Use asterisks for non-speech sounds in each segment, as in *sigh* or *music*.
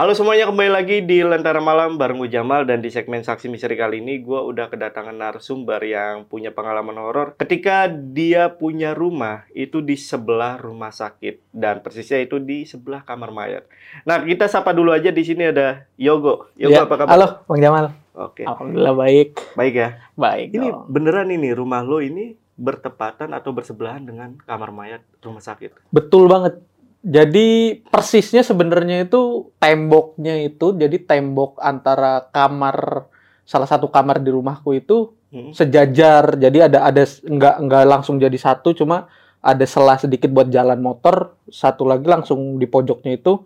Halo semuanya, kembali lagi di Lentera Malam bareng Jamal dan di segmen Saksi Misteri kali ini gue udah kedatangan narasumber yang punya pengalaman horor ketika dia punya rumah itu di sebelah rumah sakit dan persisnya itu di sebelah kamar mayat. Nah, kita sapa dulu aja di sini ada Yogo. Yogo Ya, apa kabar? Halo, Bang Jamal. Oke. Alhamdulillah baik. Baik ya. Baik. Ini dong. beneran ini rumah lo ini bertepatan atau bersebelahan dengan kamar mayat rumah sakit. Betul banget. Jadi persisnya sebenarnya itu temboknya itu jadi tembok antara kamar salah satu kamar di rumahku itu Hmm. sejajar. Jadi ada ada nggak nggak langsung jadi satu, cuma ada selah sedikit buat jalan motor. Satu lagi langsung di pojoknya itu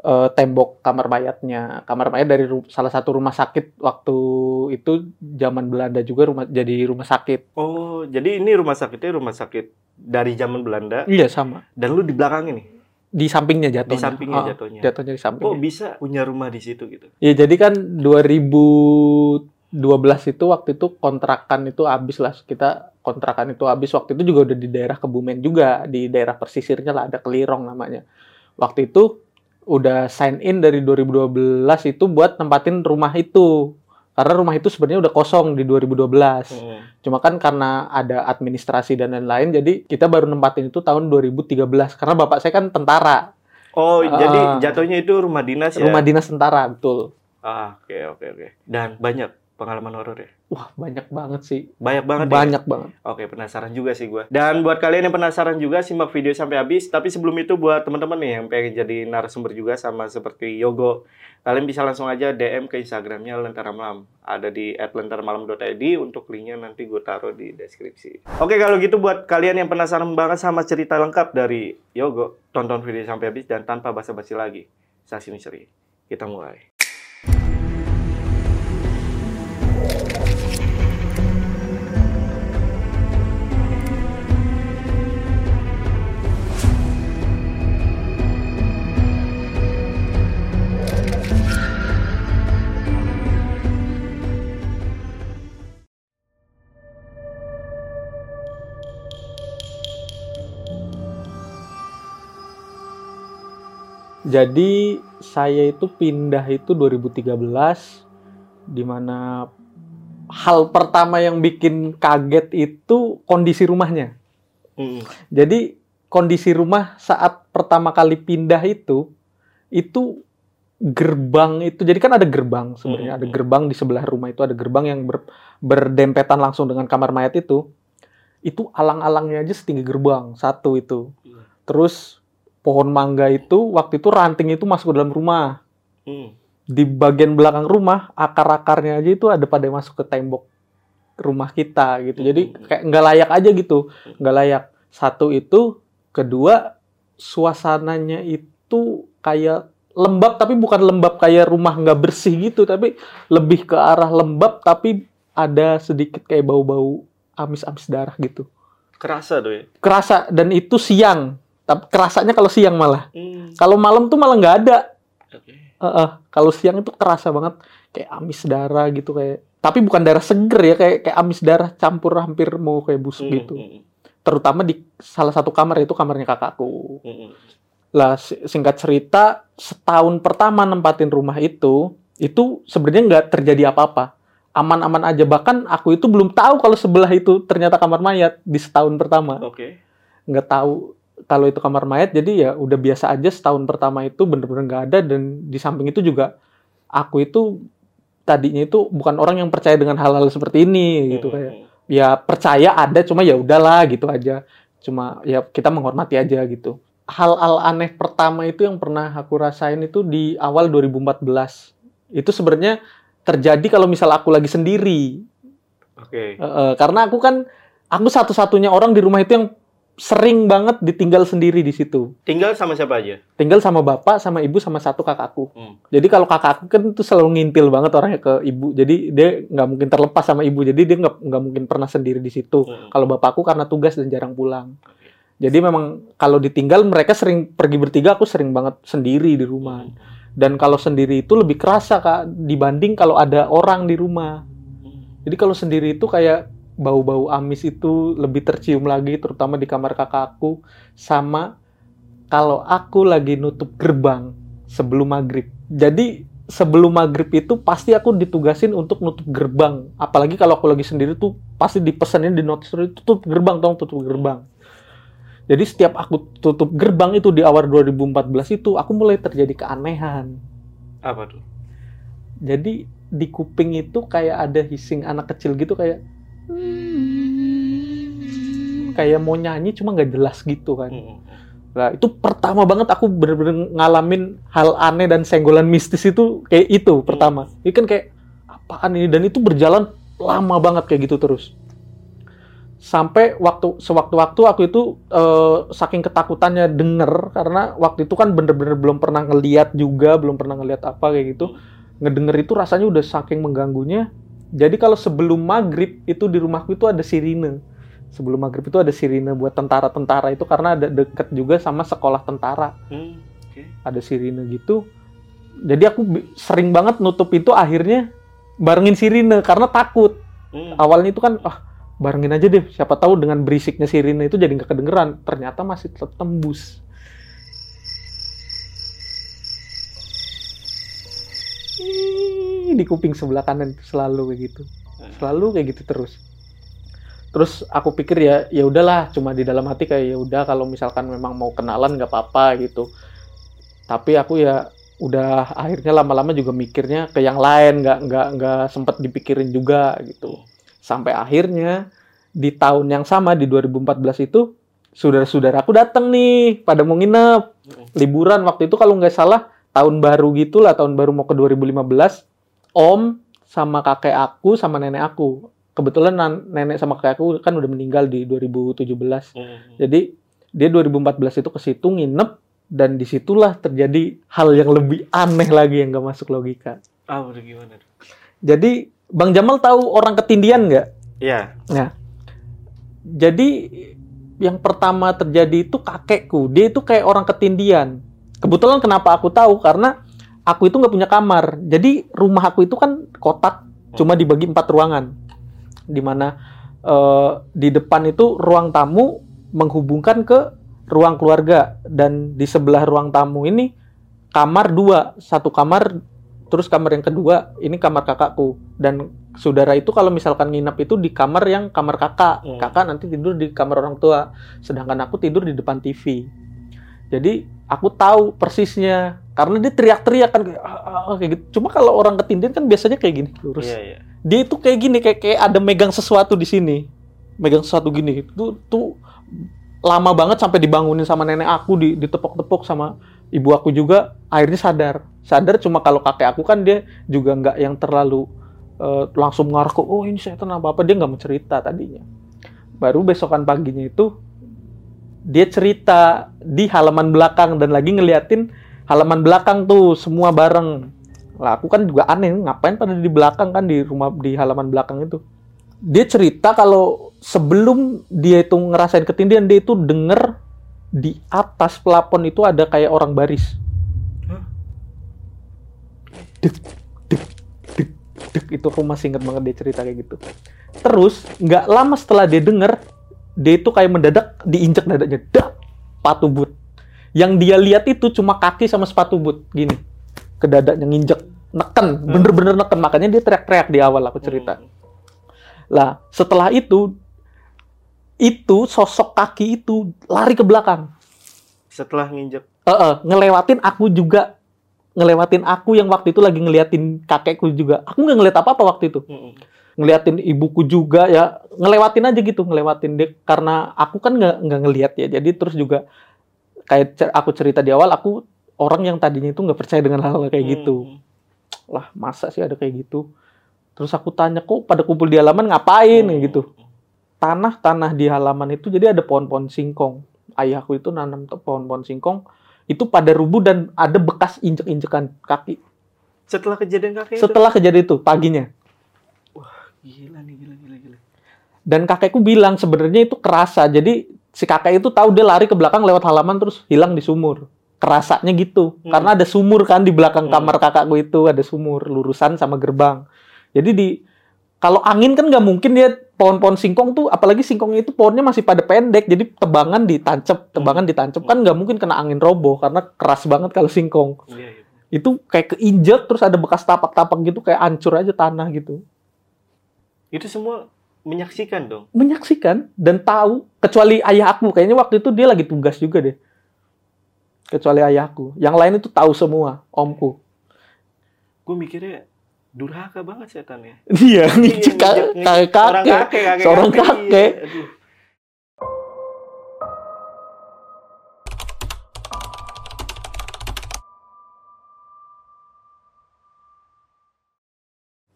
eh, tembok kamar mayatnya. Kamar mayat dari salah satu rumah sakit waktu itu zaman Belanda juga rumah jadi rumah sakit. Oh, jadi ini rumah sakitnya rumah sakit dari zaman Belanda Iya sama. dan lu di belakang ini, Di sampingnya jatuhnya. di sampingnya Ah, jatuhnya. Jatuhnya di sampingnya. Kok bisa punya rumah di situ gitu? Ya jadi kan 2012 itu waktu itu kontrakan itu habis lah kita kontrakan itu habis waktu itu juga udah di daerah Kebumen juga di daerah pesisirnya lah ada Kelirong namanya. Waktu itu udah sign in dari 2012 itu buat nempatin rumah itu. Karena rumah itu sebenarnya udah kosong di 2012. Hmm. Cuma kan karena ada administrasi dan lain-lain jadi kita baru nempatin itu tahun 2013 karena bapak saya kan tentara. Oh, Ah. jadi jatuhnya itu rumah dinas ya? Rumah dinas tentara, betul. Ah, oke oke oke. Dan banyak pengalaman horor ya? Wah, banyak banget sih. Banyak banget ya? banyak banget. Oke, penasaran juga sih gua. Dan buat kalian yang penasaran juga, simak video sampai habis. Tapi sebelum itu buat teman-teman nih yang pengen jadi narasumber juga sama seperti Yogo, kalian bisa langsung aja DM ke Instagramnya Lentera Malam. Ada di @lentaramalam.id untuk linknya nanti gue taruh di deskripsi. Oke, kalau gitu buat kalian yang penasaran banget sama cerita lengkap dari Yogo, tonton video sampai habis dan tanpa basa-basi lagi. Saksi misteri. Kita mulai. Jadi saya itu pindah itu 2013 di mana hal pertama yang bikin kaget itu kondisi rumahnya. Hmm. Jadi kondisi rumah saat pertama kali pindah itu itu gerbang itu jadi kan ada gerbang sebenarnya Hmm. ada gerbang di sebelah rumah itu ada gerbang yang ber- berdempetan langsung dengan kamar mayat itu itu alang-alangnya aja setinggi gerbang satu itu Iya. terus pohon mangga itu waktu itu ranting itu masuk ke dalam rumah. Hmm. di bagian belakang rumah akar-akarnya aja itu ada pada masuk ke tembok rumah kita gitu. Jadi Hmm. kayak nggak layak aja gitu. Nggak layak. Satu itu kedua suasananya itu kayak lembab tapi bukan lembab kayak rumah nggak bersih gitu. Tapi lebih ke arah lembab tapi ada sedikit kayak bau-bau amis-amis darah gitu. Kerasa tuh ya? kerasa. Dan itu siang tapi kerasanya kalau siang malah Hmm. kalau malam tuh malah nggak ada Oke. Heeh, kalau siang itu kerasa banget kayak amis darah gitu kayak tapi bukan darah seger ya kayak kayak amis darah campur hampir mau kayak busuk Hmm, gitu hmm, terutama di salah satu kamar itu kamarnya kakakku hmm, hmm. lah si- singkat cerita setahun pertama nempatin rumah itu itu sebenarnya nggak terjadi apa-apa aman-aman aja bahkan aku itu belum tahu kalau sebelah itu ternyata kamar mayat di setahun pertama Oke. nggak tahu kalau itu kamar mayat jadi ya udah biasa aja setahun pertama itu bener-bener nggak ada dan di samping itu juga aku itu tadinya itu bukan orang yang percaya dengan hal-hal seperti ini gitu Hmm, kayak hmm. ya percaya ada cuma ya udahlah gitu aja cuma ya kita menghormati aja gitu hal-hal aneh pertama itu yang pernah aku rasain itu di awal 2014 itu sebenarnya terjadi kalau misal aku lagi sendiri Oke. Eh, eh, karena aku kan aku satu-satunya orang di rumah itu yang sering banget ditinggal sendiri di situ. Tinggal sama siapa aja? Tinggal sama bapak, sama ibu, sama satu kakakku. Hmm. Jadi kalau kakakku kan tuh selalu ngintil banget orangnya ke ibu. Jadi dia nggak mungkin terlepas sama ibu. Jadi dia nggak nggak mungkin pernah sendiri di situ. Hmm. Kalau bapakku karena tugas dan jarang pulang. Jadi memang kalau ditinggal mereka sering pergi bertiga, aku sering banget sendiri di rumah. Hmm. Dan kalau sendiri itu lebih kerasa kak dibanding kalau ada orang di rumah. Hmm. Jadi kalau sendiri itu kayak bau-bau amis itu lebih tercium lagi, terutama di kamar kakakku. Sama kalau aku lagi nutup gerbang sebelum maghrib. Jadi sebelum maghrib itu pasti aku ditugasin untuk nutup gerbang. Apalagi kalau aku lagi sendiri tuh pasti dipesanin di itu tutup gerbang, tolong tutup gerbang. Jadi setiap aku tutup gerbang itu di awal 2014 itu aku mulai terjadi keanehan. Apa tuh? Jadi di kuping itu kayak ada hissing anak kecil gitu kayak kayak mau nyanyi cuma nggak jelas gitu kan. Hmm. Nah, itu pertama banget aku bener-bener ngalamin hal aneh dan senggolan mistis itu kayak itu pertama. Ini kan kayak apaan ini dan itu berjalan lama banget kayak gitu terus. Sampai waktu sewaktu-waktu aku itu eh, saking ketakutannya denger karena waktu itu kan bener-bener belum pernah ngeliat juga, belum pernah ngeliat apa kayak gitu. Ngedenger itu rasanya udah saking mengganggunya. Jadi kalau sebelum maghrib itu di rumahku itu ada sirine sebelum maghrib itu ada sirine buat tentara-tentara itu karena ada deket juga sama sekolah tentara Hmm. Oke. ada sirine gitu jadi aku sering banget nutup itu akhirnya barengin sirine karena takut Hmm. awalnya itu kan ah barengin aja deh siapa tahu dengan berisiknya sirine itu jadi nggak kedengeran ternyata masih tetap tembus di kuping sebelah kanan selalu kayak gitu. Selalu kayak gitu terus. Terus aku pikir ya ya udahlah cuma di dalam hati kayak ya udah kalau misalkan memang mau kenalan nggak apa-apa gitu. Tapi aku ya udah akhirnya lama-lama juga mikirnya ke yang lain nggak nggak nggak sempet dipikirin juga gitu. Sampai akhirnya di tahun yang sama di 2014 itu saudara-saudara aku datang nih pada mau nginep. Liburan waktu itu kalau nggak salah tahun baru gitulah tahun baru mau ke 2015 om sama kakek aku sama nenek aku. Kebetulan nenek sama kakek aku kan udah meninggal di 2017 Hmm. jadi dia 2014 itu ke situ nginep dan di situlah terjadi hal yang lebih aneh lagi yang gak masuk logika. Ah, udah gimana jadi Bang Jamal tahu orang ketindian nggak Iya. jadi yang pertama terjadi itu kakekku. Dia itu kayak orang ketindian. Kebetulan kenapa aku tahu? Karena aku itu nggak punya kamar. Jadi rumah aku itu kan kotak cuma dibagi empat ruangan. Di mana eh, di depan itu ruang tamu menghubungkan ke ruang keluarga. Dan di sebelah ruang tamu ini kamar dua. Satu kamar terus kamar yang kedua ini kamar kakakku. Dan saudara itu kalau misalkan nginep itu di kamar yang kamar kakak. Hmm. kakak nanti tidur di kamar orang tua. Sedangkan aku tidur di depan TV jadi aku tahu persisnya karena dia teriak-teriak kan kayak, "Ah, ah, ah," kayak gitu. Cuma kalau orang ketindian kan biasanya kayak gini lurus. Iya, iya. dia itu kayak gini kayak kayak ada megang sesuatu di sini. Megang sesuatu gini. Itu tuh lama banget sampai dibangunin sama nenek aku di ditepok-tepok sama ibu aku juga. Akhirnya sadar. Sadar cuma kalau kakek aku kan dia juga nggak yang terlalu eh, langsung ngarah ke oh ini setan apa apa. Dia nggak mau cerita tadinya. Baru besokan paginya itu dia cerita di halaman belakang dan lagi ngeliatin halaman belakang tuh semua bareng. Lah aku kan juga aneh ngapain pada di belakang kan di rumah di halaman belakang itu? Dia cerita kalau sebelum dia itu ngerasain ketindihan dia itu denger di atas pelapon itu ada kayak orang baris. Dek dek dek dek. Itu aku masih inget banget dia cerita kayak gitu. Terus nggak lama setelah dia denger dia itu kayak mendadak diinjek dadanya dak sepatu boot yang dia lihat itu cuma kaki sama sepatu boot gini. Ke dadanya nginjek neken bener-bener neken. Makanya dia teriak-teriak di awal aku cerita. Hmm. lah setelah itu itu sosok kaki itu lari ke belakang. Setelah nginjek. Eh, eh, ngelewatin aku juga. Ngelewatin aku yang waktu itu lagi ngeliatin kakekku juga. Aku nggak ngeliat apa apa waktu itu. Hmm. ngeliatin ibuku juga ya. Ngelewatin aja gitu ngelewatin dia. Karena aku kan nggak nggak ngeliat ya. Jadi terus juga kayak cer- aku cerita di awal aku orang yang tadinya itu nggak percaya dengan hal, -hal kayak gitu. Hmm. lah masa sih ada kayak gitu? Terus aku tanya kok pada kumpul di halaman ngapain? Kayak gitu. Tanah-tanah di halaman itu jadi ada pohon-pohon singkong. Ayahku itu nanam tuh pohon-pohon singkong. Itu pada rubuh dan ada bekas injek-injekan kaki. Setelah kejadian kakek itu. setelah kejadian itu paginya. Gila nih, gila, gila, gila. dan kakekku bilang sebenarnya itu kerasa. Jadi si kakek itu tahu dia lari ke belakang lewat halaman terus hilang di sumur kerasanya gitu Hmm. karena ada sumur kan di belakang Hmm. kamar kakakku itu ada sumur lurusan sama gerbang jadi di kalau angin kan nggak mungkin dia pohon-pohon singkong tuh apalagi singkongnya itu pohonnya masih pada pendek jadi tebangan ditancap tebangan ditancap kan nggak mungkin kena angin roboh karena keras banget kalau singkong Iya, iya. Itu kayak keinjek terus ada bekas tapak-tapak gitu kayak hancur aja tanah gitu. Itu semua menyaksikan dong. Menyaksikan dan tahu kecuali ayah aku kayaknya waktu itu dia lagi tugas juga deh. Kecuali ayahku. Yang lain itu tahu semua, omku. Gue mikirnya durhaka banget setannya. *laughs* Iya, Iya, ngicik ngejek- ngejek kakek kakek. kakek, Seorang kakek. Iya, aduh.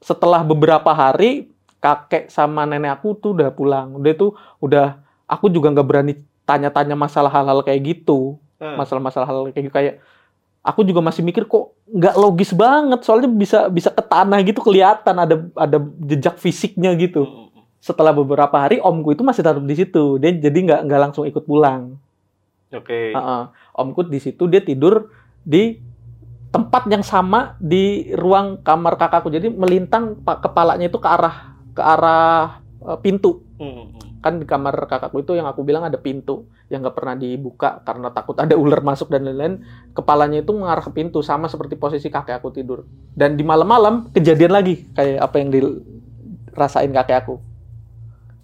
Setelah beberapa hari kakek sama nenek aku tuh udah pulang. Udah tuh udah aku juga nggak berani tanya-tanya masalah hal-hal kayak gitu. Ah, masalah-masalah hal kayak gitu kayak aku juga masih mikir kok nggak logis banget soalnya bisa bisa ke tanah gitu kelihatan ada ada jejak fisiknya gitu mm, mm, mm. setelah beberapa hari omku itu masih tetap di situ dia jadi nggak nggak langsung ikut pulang Oke. Heeh. omku di situ dia tidur di tempat yang sama di ruang kamar kakakku jadi melintang pa- kepalanya itu ke arah ke arah eh, pintu. Mm, mm, mm. kan di kamar kakakku itu yang aku bilang ada pintu yang nggak pernah dibuka karena takut ada ular masuk dan lain-lain. Kepalanya itu mengarah ke pintu sama seperti posisi kakek aku tidur. Dan di malam-malam kejadian lagi kayak apa yang dirasain kakek aku.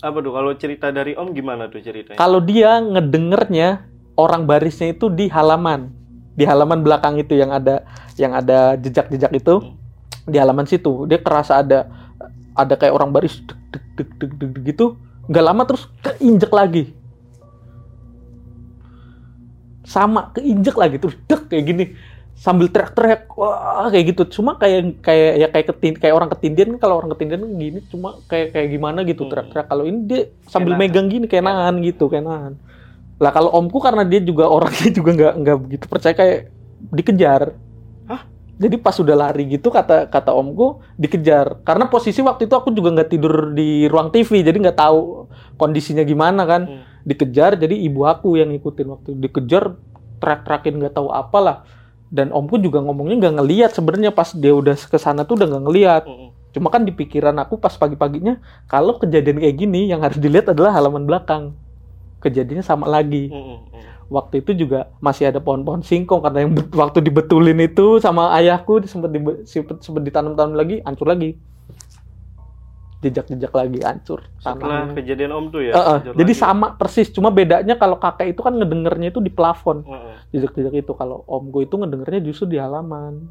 Apa tuh? Kalau cerita dari Om gimana tuh ceritanya? kalau dia ngedengernya orang barisnya itu di halaman. Di halaman belakang itu yang ada yang ada jejak-jejak itu. Hmm. di halaman situ. Dia kerasa ada ada kayak orang baris deg deg deg deg deg, deg gitu nggak lama terus keinjek lagi. Sama keinjek lagi terus dek kayak gini sambil teriak-teriak wah kayak gitu. Cuma kayak kayak ya kayak ketin kayak orang ketindian kan kalau orang ketindian kan gini cuma kayak kayak gimana gitu Hmm. teriak-teriak. Kalau ini dia sambil Kayak megang gini kayak nahan gitu kayak nahan. Lah kalau omku karena dia juga orangnya *laughs* juga nggak nggak begitu percaya kayak dikejar? Jadi pas sudah lari gitu kata kata omku dikejar. Karena posisi waktu itu aku juga nggak tidur di ruang TV jadi nggak tahu kondisinya gimana kan. Hmm. dikejar jadi ibu aku yang ngikutin waktu dikejar teriak-teriakin nggak tahu apalah. Dan omku juga ngomongnya nggak ngelihat sebenarnya. Pas dia udah ke sana tuh udah nggak ngelihat Mm, mm. cuma kan di pikiran aku pas pagi-paginya kalau kejadian kayak gini yang harus dilihat adalah halaman belakang. Kejadiannya sama lagi. Mm, mm, mm. Waktu itu juga masih ada pohon-pohon singkong karena yang waktu dibetulin itu sama ayahku sempat dibe- sempat ditanam-tanam lagi hancur lagi jejak-jejak lagi hancur Setelah tanahnya. kejadian Om tuh ya. Eh, hancur jadi lagi. sama persis cuma bedanya kalau kakek itu kan ngedengernya itu di plafon Mm, mm. jejak-jejak itu kalau omku itu ngedengernya justru di halaman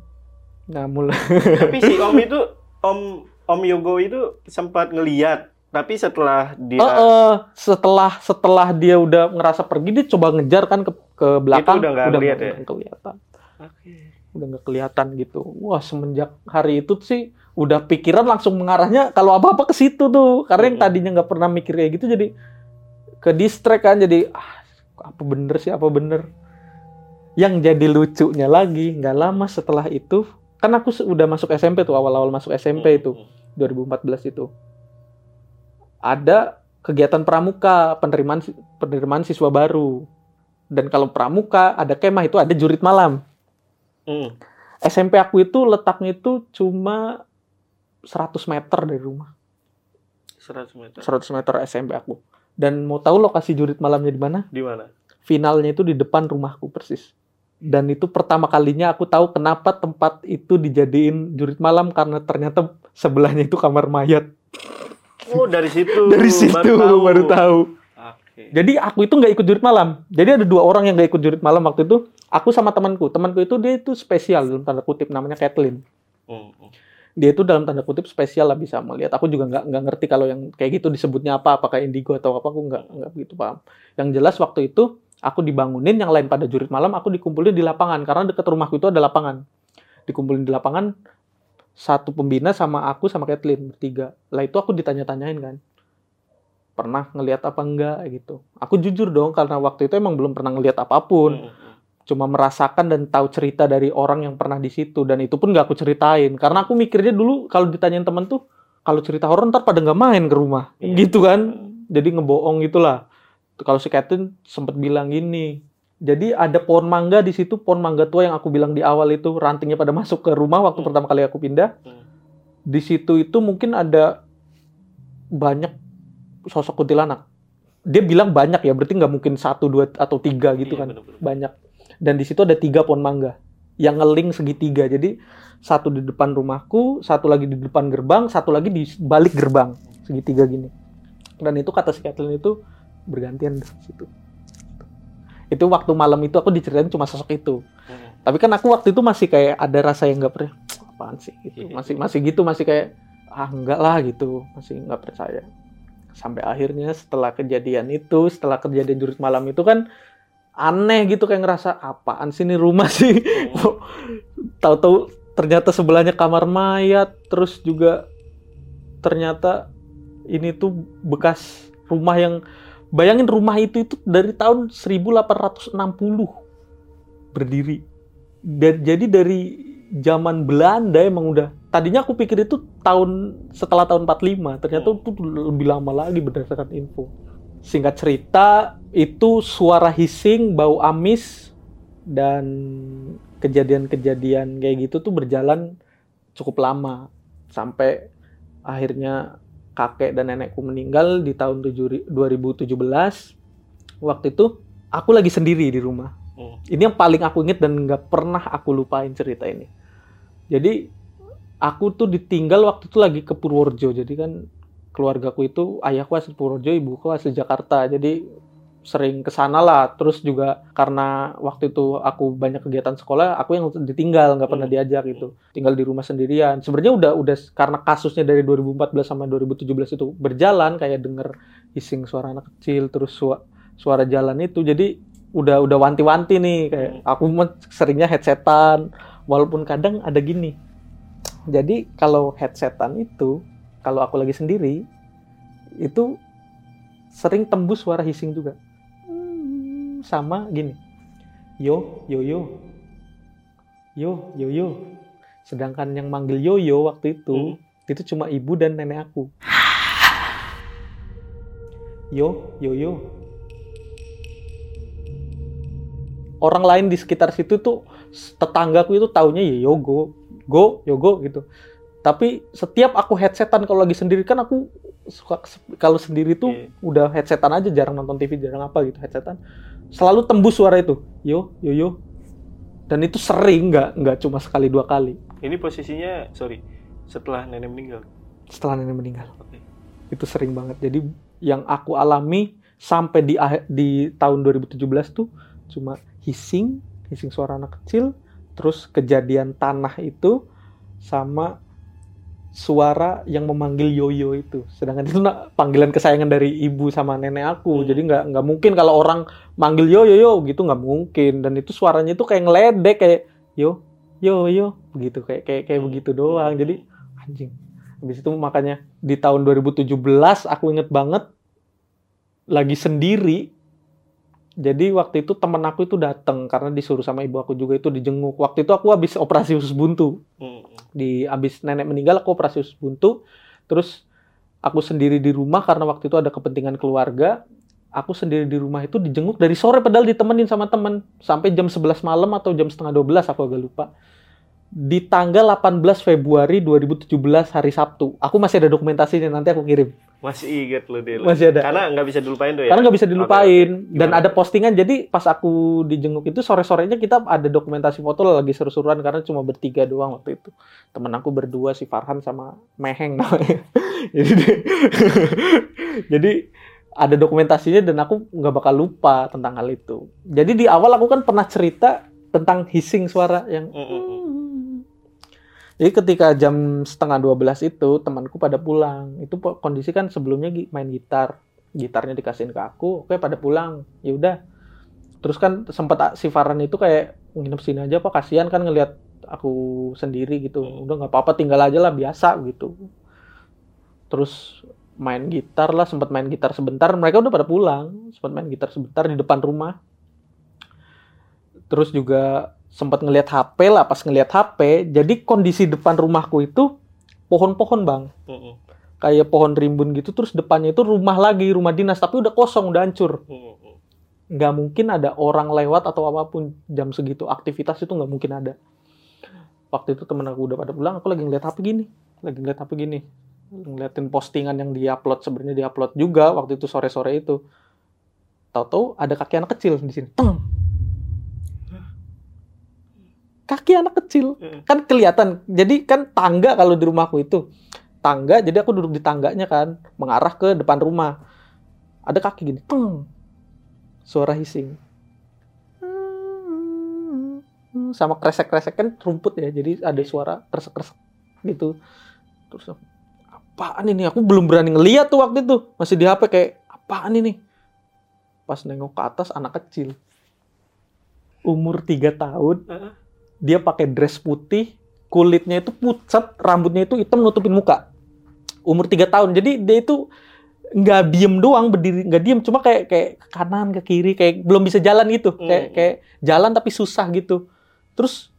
nah mulai Tapi si *laughs* Om itu Om Om Yogo itu sempat ngeliat, tapi setelah dia Eh, eh, setelah setelah dia udah ngerasa pergi dia coba ngejar kan ke ke belakang udah nggak ngeliat ya? kelihatan Oke. udah nggak kelihatan gitu wah semenjak hari itu sih udah pikiran langsung mengarahnya kalau apa apa ke situ tuh karena yang Mm-mm. tadinya nggak pernah mikir kayak gitu jadi ke distract kan jadi ah, apa bener sih apa bener yang jadi lucunya lagi nggak lama setelah itu kan aku udah masuk SMP tuh awal-awal masuk SMP Mm, itu mm. 2014 itu ada kegiatan pramuka penerimaan penerimaan siswa baru. Dan kalau pramuka ada kemah itu ada jurit malam. Mm. SMP aku itu letaknya itu cuma 100 meter dari rumah. 100 meter. 100 meter SMP aku. Dan mau tahu lokasi jurit malamnya di mana? Di mana? finalnya itu di depan rumahku persis. Dan itu pertama kalinya aku tahu kenapa tempat itu dijadiin jurit malam karena ternyata sebelahnya itu kamar mayat Oh, dari situ. dari situ baru tahu, Oke. jadi aku itu nggak ikut jurit malam. Jadi ada dua orang yang nggak ikut jurit malam waktu itu. Aku sama temanku. Temanku itu dia itu spesial dalam tanda kutip namanya Kathleen. Mm, mm. dia itu dalam tanda kutip spesial lah bisa melihat. Aku juga nggak nggak ngerti kalau yang kayak gitu disebutnya apa apakah indigo atau apa. Aku nggak nggak begitu paham. Yang jelas waktu itu aku dibangunin yang lain pada jurit malam aku dikumpulin di lapangan. Karena dekat rumahku itu ada lapangan. Dikumpulin di lapangan satu pembina sama aku sama Kathleen bertiga. Lah itu aku ditanya-tanyain kan. Pernah ngelihat apa enggak gitu. Aku jujur dong karena waktu itu emang belum pernah ngelihat apa pun. Mm, mm. cuma merasakan dan tahu cerita dari orang yang pernah di situ. Dan itu pun gak aku ceritain. Karena aku mikirnya dulu kalau ditanyain temen tuh kalau cerita horor ntar pada nggak main ke rumah. Iya. gitu kan? Jadi ngebohong gitulah. Kalau si Catherine sempat bilang gini jadi ada pohon mangga di situ pohon mangga tua yang aku bilang di awal itu rantingnya pada *laughs* masuk ke rumah waktu Hmm. pertama kali aku pindah Hmm. di situ itu mungkin ada banyak sosok kuntilanak dia bilang banyak ya berarti nggak mungkin satu dua atau tiga gitu Iya, kan bener-bener. banyak dan di situ ada tiga pohon mangga yang ngeling segitiga. Jadi satu di depan rumahku, satu lagi di depan gerbang, satu lagi di balik gerbang segitiga gini. Dan itu kata si Kathleen itu bergantian di situ. Itu waktu malam itu aku diceritain cuma sosok itu. Hmm. Tapi kan aku waktu itu masih kayak ada rasa yang nggak percaya. Apaan sih? Gitu. Masih masih gitu, masih kayak ah enggak lah gitu, masih nggak percaya. Sampai akhirnya setelah kejadian itu, setelah kejadian jurus malam itu kan aneh gitu kayak ngerasa apaan sih ini rumah sih. Tahu-tahu ternyata sebelahnya kamar mayat, terus juga ternyata ini tuh bekas rumah yang bayangin rumah itu itu dari tahun 1860 berdiri. Dan jadi dari zaman Belanda emang udah tadinya aku pikir itu tahun setelah tahun 45 ternyata itu lebih lama lagi berdasarkan info. Singkat cerita itu suara hissing bau amis dan kejadian-kejadian kayak gitu tuh berjalan cukup lama. Sampai akhirnya kakek dan nenekku meninggal di tahun 7 2017 waktu itu aku lagi sendiri di rumah Hmm. ini yang paling aku inget dan nggak pernah aku lupain cerita ini. Jadi aku tuh ditinggal waktu itu lagi ke Purworejo. Jadi kan keluargaku itu ayahku asli Purworejo, ibuku asli Jakarta. Jadi sering ke sana lah. Terus juga karena waktu itu aku banyak kegiatan sekolah, aku yang ditinggal nggak pernah Hmm. diajak gitu. Tinggal di rumah sendirian. Sebenarnya udah udah karena kasusnya dari 2014 sampai 2017 itu berjalan kayak denger hissing suara anak kecil terus sua- suara jalan itu. Jadi udah udah wanti-wanti nih kayak aku mah seringnya headsetan walaupun kadang ada gini jadi kalau headsetan itu kalau aku lagi sendiri itu sering tembus suara hissing juga Hmm, sama gini. Yo yo yo. Yo yo yo. Sedangkan yang manggil yo yo waktu itu itu cuma ibu dan nenek aku. Yo yo yo. Orang lain di sekitar situ tuh tetanggaku itu taunya ya yogo go yogo gitu. Tapi setiap aku headsetan kalau lagi sendiri kan aku suka kalau sendiri tuh Iya. udah headsetan aja jarang nonton TV jarang apa gitu headsetan selalu tembus suara itu. Yo yo yo. Dan itu sering nggak nggak cuma sekali dua kali. Ini posisinya, sorry, setelah nenek meninggal. setelah nenek meninggal. Oke. itu sering banget. Jadi yang aku alami sampai di di tahun 2017 tuh cuma hissing hissing suara anak kecil terus kejadian tanah itu sama suara yang memanggil yoyo itu. Sedangkan itu na- panggilan kesayangan dari ibu sama nenek aku. Hmm. jadi nggak nggak mungkin kalau orang manggil yo yo yo gitu nggak mungkin. Dan itu suaranya itu kayak ngeledek kayak yo yo yo begitu kayak kayak kayak Hmm. begitu doang. Jadi anjing. Habis itu makanya di tahun 2017 aku inget banget lagi sendiri jadi waktu itu temen aku itu datang karena disuruh sama ibu aku juga itu dijenguk. Waktu itu aku habis operasi usus buntu. Hmm. di habis nenek meninggal aku operasi usus buntu. Terus aku sendiri di rumah karena waktu itu ada kepentingan keluarga aku sendiri di rumah itu dijenguk dari sore padahal ditemenin sama temen. Sampai jam 11 malam atau jam setengah 12 aku agak lupa di tanggal 18 Februari 2017 hari Sabtu. Aku masih ada dokumentasinya nanti aku kirim. Masih inget lo deh. masih ada. Karena nggak bisa dilupain tuh ya. karena nggak bisa dilupain. Oke, dan ada postingan jadi pas aku dijenguk itu sore sorenya kita ada dokumentasi foto lagi seru-seruan karena cuma bertiga doang waktu itu. Temen aku berdua si Farhan sama Meheng namanya. *laughs* Jadi *laughs* jadi ada dokumentasinya dan aku nggak bakal lupa tentang hal itu. Jadi di awal aku kan pernah cerita tentang hissing suara yang hmm, hmm. Jadi ketika jam setengah 12 itu temanku pada pulang. Itu kondisi kan sebelumnya main gitar. Gitarnya dikasihin ke aku, oke pada pulang. Ya udah. Terus kan sempat si Farhan itu kayak nginep sini aja apa kasihan kan ngelihat aku sendiri gitu. Hmm. Udah nggak apa-apa tinggal aja lah biasa gitu. Terus main gitar lah, sempat main gitar sebentar. Mereka udah pada pulang, sempat main gitar sebentar di depan rumah. Terus juga sempat ngelihat HP lah pas ngelihat HP jadi kondisi depan rumahku itu pohon-pohon bang hmm. kayak pohon rimbun gitu terus depannya itu rumah lagi rumah dinas tapi udah kosong udah hancur Hmm, hmm. nggak mungkin ada orang lewat atau apa pun jam segitu aktivitas itu nggak mungkin ada waktu itu temen aku udah pada pulang aku lagi ngeliat HP gini lagi ngeliat HP gini ngeliatin postingan yang diupload sebenarnya diupload juga waktu itu sore-sore itu tahu-tahu ada kaki anak kecil di sini Teng. Kaki anak kecil. Heeh. kan kelihatan. Jadi kan tangga kalau di rumahku itu. Tangga jadi aku duduk di tangganya kan. Mengarah ke depan rumah. Ada kaki gini. Teng. Suara hissing sama kresek-kresek. Kan rumput ya. Jadi ada suara kresek-kresek gitu. Terus apaan ini? Aku belum berani ngeliat tuh waktu itu. Masih di HP kayak apaan ini? Pas nengok ke atas anak kecil. Umur 3 tahun. Heeh. Dia pakai dress putih, kulitnya itu pucat, rambutnya itu hitam nutupin muka. Umur 3 tahun. Jadi dia itu nggak diem doang berdiri, nggak diem cuma kayak kayak ke kanan ke kiri kayak belum bisa jalan gitu. Kayak Hmm. kayak jalan tapi susah gitu. Terus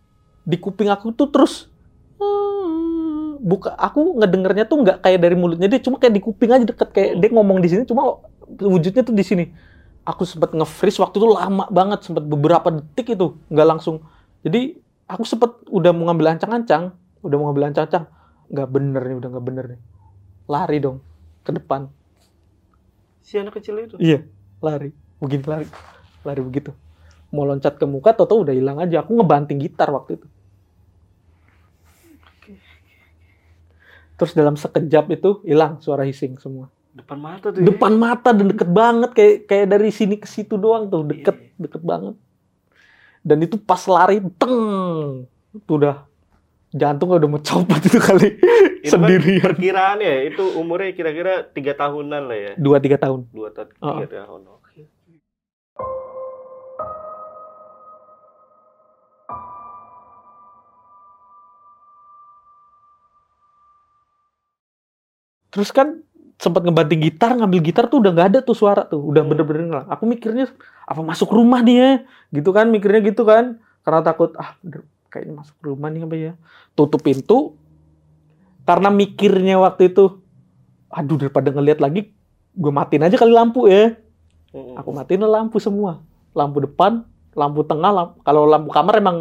di kuping aku tuh terus "Hmm." buka aku ngedengernya tuh nggak kayak dari mulutnya dia cuma kayak di kuping aja deket kayak Hmm. dia ngomong di sini cuma wujudnya tuh di sini aku sempat nge-freeze waktu itu lama banget sempat beberapa detik itu nggak langsung jadi aku sempat udah mau ngambil ancang-ancang udah mau ngambil ancang-ancang. Nggak bener nih udah nggak bener nih. Lari dong ke depan. Si anak kecil itu. iya lari. Begini lari lari begitu. Mau loncat ke muka toto udah hilang aja. Aku ngebanting gitar waktu itu. Terus dalam sekejap itu hilang suara hissing semua. Depan mata tuh. ya. depan mata dan deket banget. Kayak kayak dari sini ke situ doang tuh. Deket deket banget dan itu pas lari teng itu udah jantung udah mau copot itu kali Itu kan *laughs* sendirian Perkiraan ya, itu umurnya kira-kira tiga tahunan lah ya. dua tiga tahun Dua tahun, tiga tahun. Oke. terus kan sempat ngebanting gitar ngambil gitar tuh udah nggak ada tuh suara tuh. Udah Hmm. bener-bener ngilang aku mikirnya apa masuk rumah ya gitu kan mikirnya gitu kan. Karena takut ah kayaknya masuk rumah nih apa ya? Tutup pintu. Karena mikirnya waktu itu aduh daripada ngelihat lagi gue matiin aja kali lampu ya. Mm-mm. aku matiin lampu semua. Lampu depan lampu tengah lampu, kalau lampu kamar emang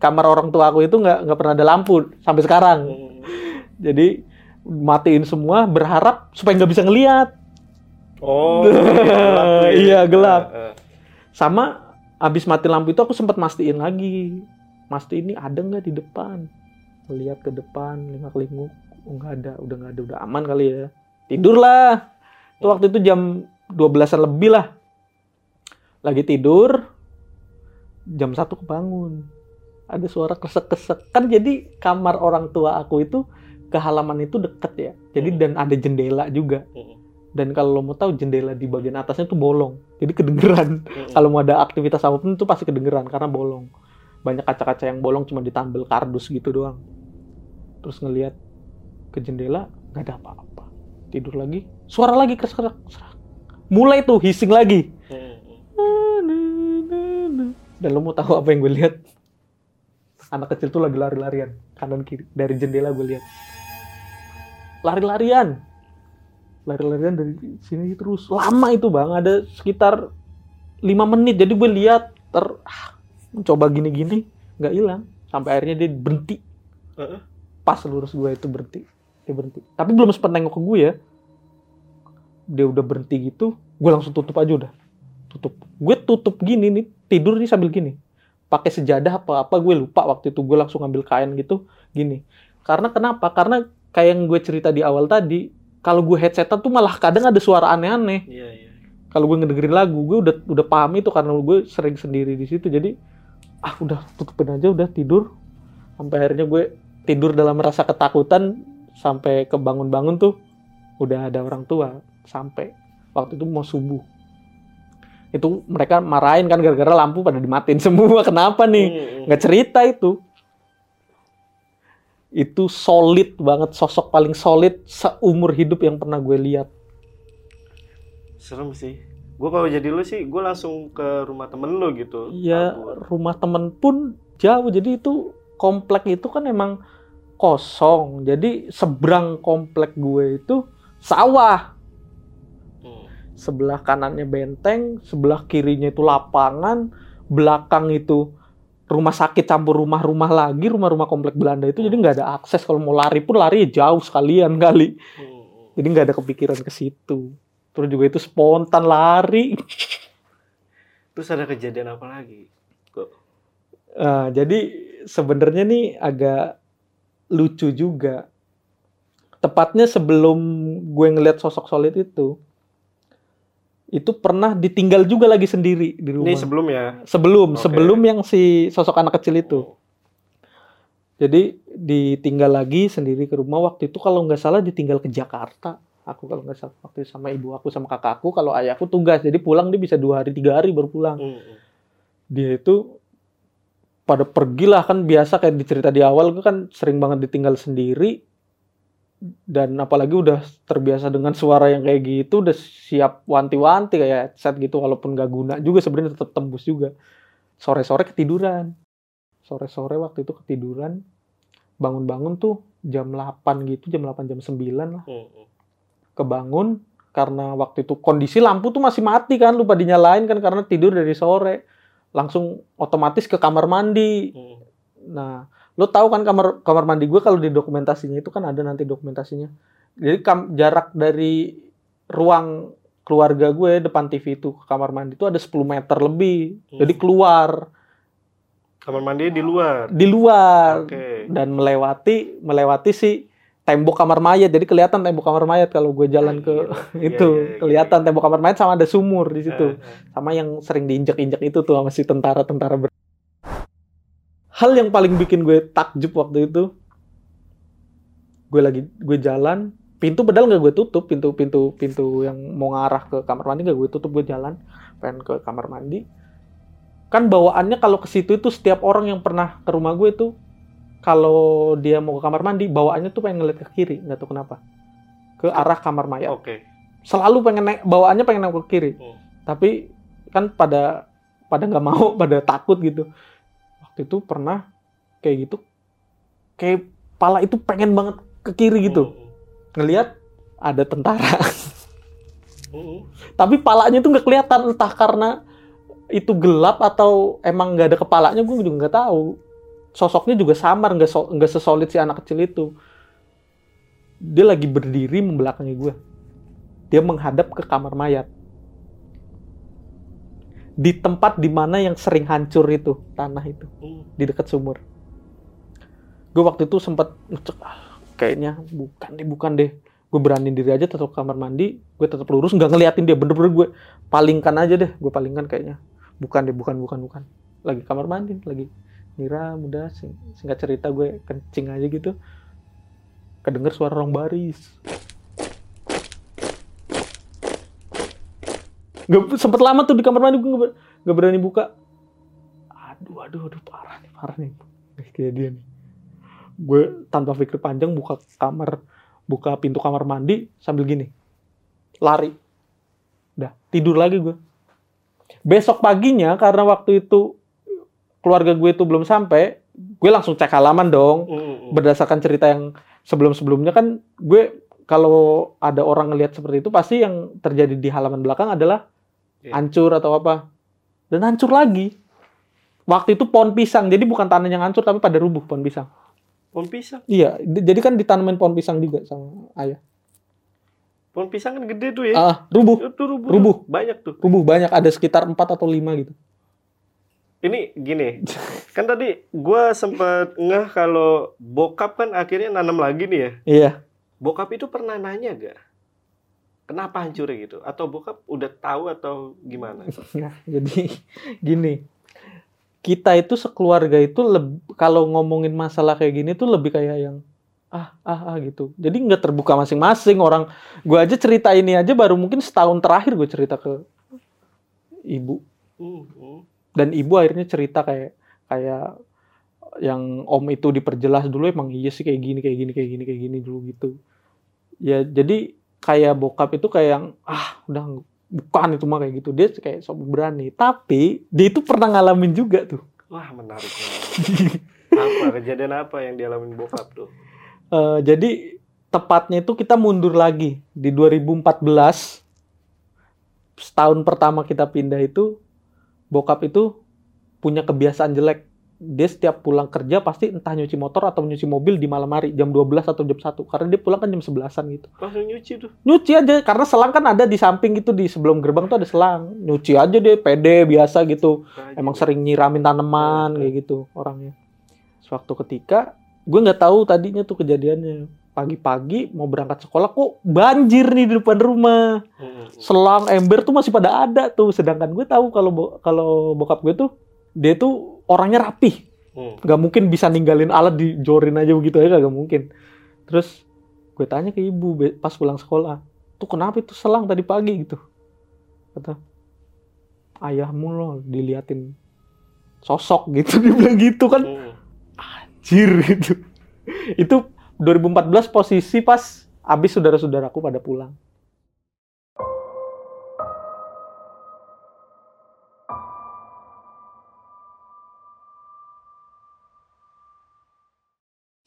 kamar orang tua aku itu nggak nggak pernah ada lampu sampai sekarang. Mm-mm. *laughs* jadi matiin semua berharap supaya nggak bisa ngelihat Oh, gelap tuh ya. Iya, gelap. Eh, eh. sama abis mati lampu itu aku sempat mastiin lagi. Mastiin ini ada nggak di depan? Melihat ke depan lingak linguk. Oh, nggak ada. Udah nggak ada udah aman kali ya. Tidurlah. Itu waktu itu jam 12-an lebih lah. Lagi tidur jam satu kebangun. Ada suara kesek-kesek kan jadi kamar orang tua aku itu ke halaman itu deket ya. Jadi Hmm. dan ada jendela juga. Mm-mm. dan kalau lo mau tahu jendela di bagian atasnya tuh bolong. Jadi kedengeran. Mm-mm. kalau mau ada aktivitas apa pun itu pasti kedengeran karena bolong. Banyak kaca-kaca yang bolong cuma ditambal kardus gitu doang. Terus ngelihat ke jendela nggak ada apa-apa. Tidur lagi suara lagi keras keras mulai tuh hissing lagi. Dan lo mau tahu apa yang gue lihat? Anak kecil tuh lagi lari-larian kanan kiri dari jendela gue lihat lari-larian. Lari-larian dari sini terus. Lama itu bang. Ada sekitar lima menit. Jadi gue lihat ter ah, coba gini-gini nggak hilang. Sampai akhirnya dia berhenti. Heeh. pas lurus gue itu berhenti. Dia berhenti. Tapi belum sempat nengok ke gue ya. Dia udah berhenti gitu gue langsung tutup aja udah. Tutup. Gue tutup gini nih tidur nih sambil gini. Pakai sejadah apa apa gue lupa waktu itu. Gue langsung ngambil kain gitu gini. Karena kenapa? Karena kayak yang gue cerita di awal tadi kalau gue headsetan tuh malah kadang ada suara aneh-aneh. Iya, iya. kalau gue ngedengerin lagu gue udah udah paham itu karena gue sering sendiri di situ. Jadi ah udah tutupin aja udah tidur. Sampai akhirnya gue tidur dalam rasa ketakutan sampai kebangun-bangun tuh udah ada orang tua sampai waktu itu mau subuh. Itu mereka marahin kan gara-gara lampu pada dimatiin *laughs* semua. Kenapa nih? Mm-mm. nggak cerita itu itu solid banget sosok paling solid seumur hidup yang pernah gue lihat Serem sih. Gue kalau jadi lu sih, gue langsung ke rumah temen lu gitu. Iya, rumah temen pun jauh. Jadi itu komplek itu kan emang kosong. Jadi seberang komplek gue itu sawah. Hmm. Sebelah kanannya benteng, sebelah kirinya itu lapangan, belakang itu rumah sakit campur rumah-rumah lagi, rumah-rumah komplek Belanda itu. Jadi nggak ada akses. Kalau mau lari pun lari jauh sekalian kali. Hmm. Jadi nggak ada kepikiran ke situ. Terus juga itu spontan lari. Terus ada kejadian apa lagi? Kok? Eh, jadi sebenarnya nih agak lucu juga. Tepatnya sebelum gue ngeliat sosok solid itu, itu pernah ditinggal juga lagi sendiri di rumah. Ini sebelum ya. sebelum Oke. sebelum yang si sosok anak kecil itu. Jadi ditinggal lagi sendiri ke rumah waktu itu kalau nggak salah ditinggal ke Jakarta. Aku kalau nggak salah waktu itu sama ibu aku sama kakakku. Kalau ayahku tugas jadi pulang dia bisa dua hari tiga hari baru pulang. Hmm, hmm. Dia itu pada pergilah kan biasa kayak dicerita di awal gue kan sering banget ditinggal sendiri dan apalagi udah terbiasa dengan suara yang kayak gitu udah siap wanti-wanti kayak set gitu walaupun gak guna juga sebenarnya tetap tembus juga. Sore-sore ketiduran. Sore-sore waktu itu ketiduran bangun-bangun tuh jam 8 gitu jam 8 jam 9 lah. Hmm, hmm. kebangun karena waktu itu kondisi lampu tuh masih mati kan lupa dinyalain kan karena tidur dari sore. Langsung otomatis ke kamar mandi. Hmm. Nah, lo tahu kan kamar kamar mandi gue kalau di dokumentasinya itu kan ada nanti dokumentasinya. Jadi kam- jarak dari ruang keluarga gue depan TV itu ke kamar mandi itu ada 10 meter lebih. Hmm. Jadi keluar Kamar mandi di luar. di luar Oke. dan melewati melewati si tembok kamar mayat. Jadi kelihatan tembok kamar mayat kalau gue jalan ke Gila. *laughs* itu. Iya, iya, iya. kelihatan tembok kamar mayat sama ada sumur di situ Eh, eh. sama yang sering diinjek-injek itu tuh sama si tentara-tentara hal yang paling bikin gue takjub waktu itu gue lagi gue jalan pintu padahal nggak gue tutup pintu pintu pintu yang mau ngarah ke kamar mandi nggak gue tutup gue jalan pengen ke kamar mandi. Kan bawaannya kalau ke situ itu setiap orang yang pernah ke rumah gue itu kalau dia mau ke kamar mandi bawaannya tuh pengen ngeliat ke kiri nggak tahu kenapa. Ke arah kamar mayat Oke. selalu pengen naik bawaannya pengen nengok ke kiri. Hmm. tapi kan pada pada nggak mau *laughs* pada takut gitu waktu itu pernah kayak gitu kayak pala itu pengen banget ke kiri gitu. Hmm, ngelihat ada tentara. Hmm. *laughs* tapi palanya itu nggak kelihatan entah karena itu gelap atau emang nggak ada kepalanya gue juga nggak tahu. Sosoknya juga samar nggak so- nggak sesolid si anak kecil itu. Dia lagi berdiri membelakangi gue dia menghadap ke kamar mayat di tempat di mana yang sering hancur itu tanah itu Hmm. di dekat sumur. Gue waktu itu sempat ngecek "Ah, kayaknya bukan deh bukan deh. Gue beraniin diri aja tetap kamar mandi gue tetap lurus nggak ngeliatin dia. Bener-bener gue palingkan aja deh gue palingkan kayaknya. Bukan deh bukan bukan bukan. Lagi kamar mandi lagi nyiram udah sing- singkat cerita gue kencing aja gitu. Kedenger suara orang baris Gak sempet lama tuh di kamar mandi gue nggak berani buka. Aduh aduh aduh parah nih parah nih. Kayak dia nih. Gue tanpa pikir panjang buka kamar buka pintu kamar mandi sambil gini. Lari. Udah tidur lagi gue besok paginya karena waktu itu keluarga gue itu belum sampai gue langsung cek halaman dong. Hmm, hmm. berdasarkan cerita yang sebelum-sebelumnya kan gue kalau ada orang ngelihat seperti itu pasti yang terjadi di halaman belakang adalah. Hancur atau apa dan hancur lagi waktu itu pohon pisang jadi bukan tanah yang hancur tapi pada rubuh pohon pisang Pohon pisang. iya di- jadi kan ditanamin pohon pisang juga sama ayah Pohon pisang kan gede tuh ya. ah rubuh Itu rubuh. Rubuh. tuh. Banyak tuh. rubuh banyak ada sekitar 4 atau 5 gitu Ini gini, kan tadi gua sempet ngeh kalau bokap kan akhirnya nanam lagi nih ya. iya Bokap itu pernah nanya gak? Kenapa hancurnya gitu? Atau bokap udah tahu atau gimana? *laughs* Nah, jadi gini, kita itu sekeluarga itu kalau ngomongin masalah kayak gini tuh lebih kayak yang ah ah ah gitu. Jadi nggak terbuka masing-masing orang. Gue aja cerita ini aja baru mungkin setahun terakhir gue cerita ke ibu Hmm, hmm. dan ibu akhirnya cerita kayak kayak yang om itu diperjelas dulu emang iya sih kayak gini kayak gini kayak gini kayak gini dulu gitu. Ya jadi kayak bokap itu kayak yang ah udah bukan itu mah kayak gitu. Dia kayak sok berani. Tapi dia itu pernah ngalamin juga tuh. Wah menarik. apa kejadian apa yang dialamin bokap tuh? Eh, jadi tepatnya itu kita mundur lagi. Di 2014 setahun pertama kita pindah itu bokap itu punya kebiasaan jelek dia setiap pulang kerja pasti entah nyuci motor atau nyuci mobil di malam hari jam 12 atau jam 1 karena dia pulang kan jam 11-an gitu. Langsung nyuci tuh. Nyuci aja karena selang kan ada di samping gitu di sebelum gerbang tuh ada selang. Nyuci aja deh pede biasa gitu. Emang sering nyiramin tanaman kayak gitu orangnya. Suatu ketika gue nggak tahu tadinya tuh kejadiannya pagi-pagi mau berangkat sekolah kok banjir nih di depan rumah selang ember tuh masih pada ada tuh sedangkan gue tahu kalau bo- kalau bokap gue tuh dia tuh orangnya rapih. Hmm. nggak mungkin bisa ninggalin alat dijorin aja begitu aja nggak mungkin. Terus gue tanya ke ibu pas pulang sekolah tuh kenapa itu selang tadi pagi? Gitu. Kata ayahmu loh diliatin sosok *laughs* gitu. Dia bilang gitu kan. Hmm. anjir gitu. Itu 2014 posisi pas abis saudara-saudaraku pada pulang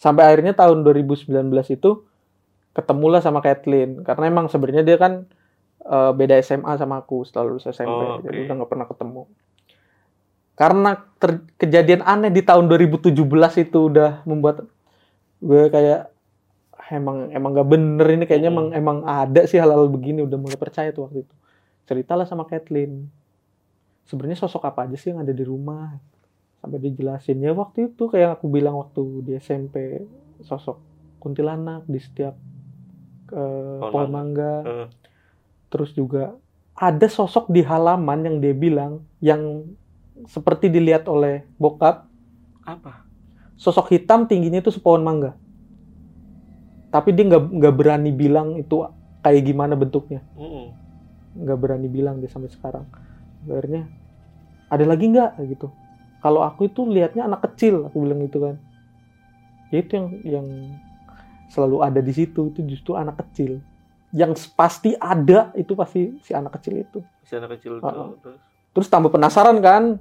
sampai akhirnya tahun 2019 itu ketemulah sama Kathleen. Karena emang sebenarnya dia kan eh, beda SMA sama aku setelah lulus SMP Oh, jadi oke. udah nggak pernah ketemu. Karena ter- kejadian aneh di tahun 2017 itu udah membuat gue kayak emang emang gak bener ini kayaknya emang emang ada sih hal-hal begini. Udah mulai percaya tuh waktu itu. Ceritalah sama Kathleen. Sebenarnya sosok apa aja sih yang ada di rumah sampai dijelasin. Ya waktu itu kayak aku bilang waktu di SMP sosok kuntilanak di setiap eh, Pohon mangga. Eh. terus juga ada sosok di halaman yang dia bilang yang seperti dilihat oleh bokap. Apa? sosok hitam tingginya itu sepohon mangga. Tapi dia nggak nggak berani bilang itu kayak gimana bentuknya. Nggak berani bilang dia sampai sekarang. Akhirnya ada lagi nggak? Gitu kalau aku itu lihatnya anak kecil aku bilang gitu kan ya itu yang yang selalu ada di situ itu justru anak kecil yang pasti ada itu pasti si anak kecil itu Si anak kecil Oh, tuh. oh. Terus. terus tambah penasaran kan